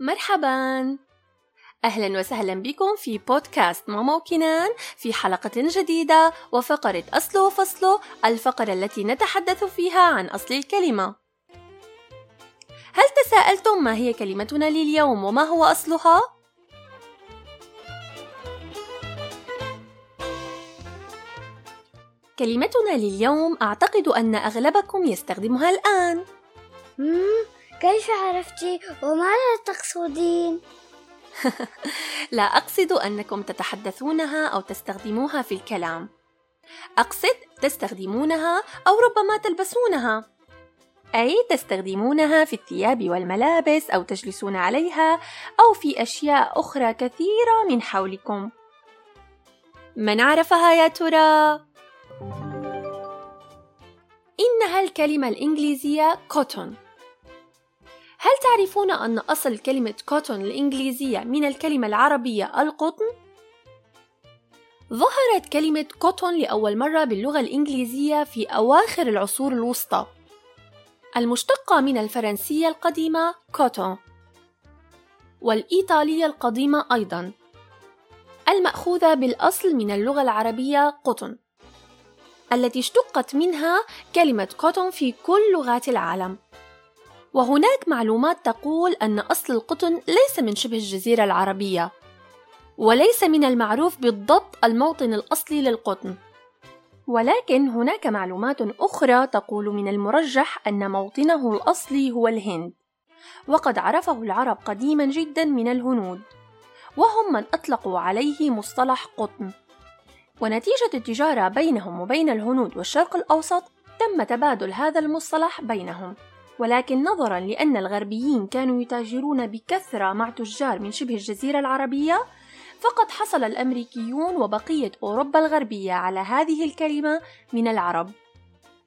مرحبا. أهلا وسهلا بكم في بودكاست ماما وكنان في حلقة جديدة وفقرة أصله وفصله الفقرة التي نتحدث فيها عن أصل الكلمة. هل تساءلتم ما هي كلمتنا لليوم وما هو أصلها؟ كلمتنا لليوم أعتقد أن أغلبكم يستخدمها الآن. كيف عرفتي وماذا تقصدين؟ لا أقصد أنكم تتحدثونها أو تستخدموها في الكلام أقصد تستخدمونها أو ربما تلبسونها أي تستخدمونها في الثياب والملابس أو تجلسون عليها أو في أشياء أخرى كثيرة من حولكم من عرفها يا ترى؟ إنها الكلمة الإنجليزية cotton هل تعرفون أن أصل كلمة cotton الإنجليزية من الكلمة العربية القطن؟ ظهرت كلمة cotton لأول مرة باللغة الإنجليزية في أواخر العصور الوسطى المشتقة من الفرنسية القديمة cotton والإيطالية القديمة أيضا المأخوذة بالأصل من اللغة العربية قطن التي اشتقت منها كلمة كوتون في كل لغات العالم وهناك معلومات تقول أن أصل القطن ليس من شبه الجزيرة العربية وليس من المعروف بالضبط الموطن الأصلي للقطن. ولكن هناك معلومات أخرى تقول من المرجح أن موطنه الأصلي هو الهند وقد عرفه العرب قديما جدا من الهنود وهم من أطلقوا عليه مصطلح قطن. ونتيجة التجارة بينهم وبين الهنود والشرق الأوسط تم تبادل هذا المصطلح بينهم. ولكن نظرا لأن الغربيين كانوا يتاجرون بكثرة مع تجار من شبه الجزيرة العربية فقد حصل الأمريكيون وبقية أوروبا الغربية على هذه الكلمة من العرب.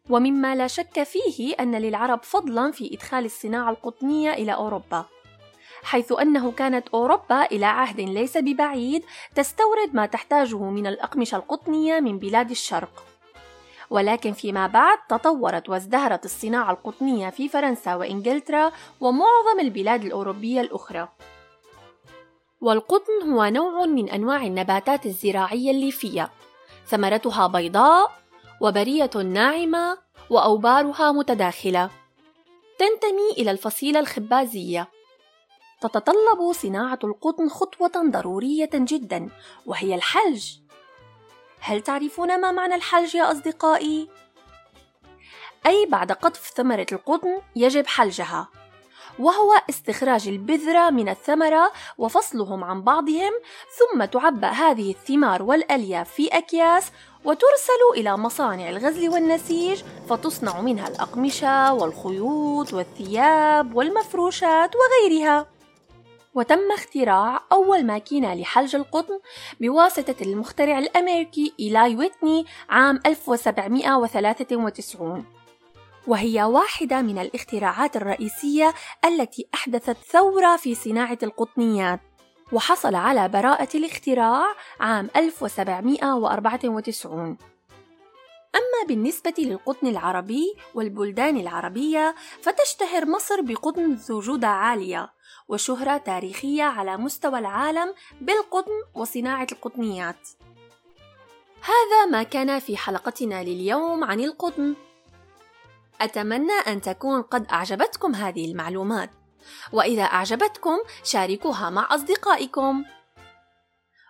ومما لا شك فيه أن للعرب فضلا في إدخال الصناعة القطنية إلى أوروبا حيث أنه كانت أوروبا إلى عهد ليس ببعيد تستورد ما تحتاجه من الأقمشة القطنية من بلاد الشرق. ولكن فيما بعد تطورت وازدهرت الصناعة القطنية في فرنسا وإنجلترا ومعظم البلاد الأوروبية الأخرى. والقطن هو نوع من أنواع النباتات الزراعية الليفية ثمرتها بيضاء وبرية ناعمة وأوبارها متداخلة. تنتمي إلى الفصيلة الخبازية. تتطلب صناعة القطن خطوة ضرورية جدا وهي الحلج. هل تعرفون ما معنى الحلج يا أصدقائي؟ أي بعد قطف ثمرة القطن يجب حلجها وهو استخراج البذرة من الثمرة وفصلهم عن بعضهم ثم تعبأ هذه الثمار والألياف في أكياس وترسل إلى مصانع الغزل والنسيج فتصنع منها الأقمشة والخيوط والثياب والمفروشات وغيرها وتم اختراع أول ماكينة لحلج القطن بواسطة المخترع الأمريكي إيلاي ويتني عام 1793 وهي واحدة من الاختراعات الرئيسية التي أحدثت ثورة في صناعة القطنيات وحصل على براءة الاختراع عام 1794 أما بالنسبة للقطن العربي والبلدان العربية فتشتهر مصر بقطن ذو جودة عالية وشهرة تاريخية على مستوى العالم بالقطن وصناعة القطنيات. هذا ما كان في حلقتنا لليوم عن القطن. أتمنى أن تكون قد أعجبتكم هذه المعلومات، وإذا أعجبتكم شاركوها مع أصدقائكم.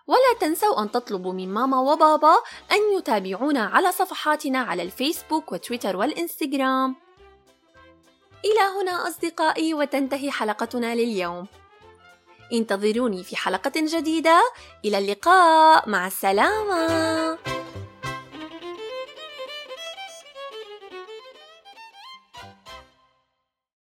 ولا تنسوا أن تطلبوا من ماما وبابا أن يتابعونا على صفحاتنا على الفيسبوك وتويتر والإنستغرام. إلى هنا أصدقائي وتنتهي حلقتنا لليوم. انتظروني في حلقة جديدة، إلى اللقاء، مع السلامة.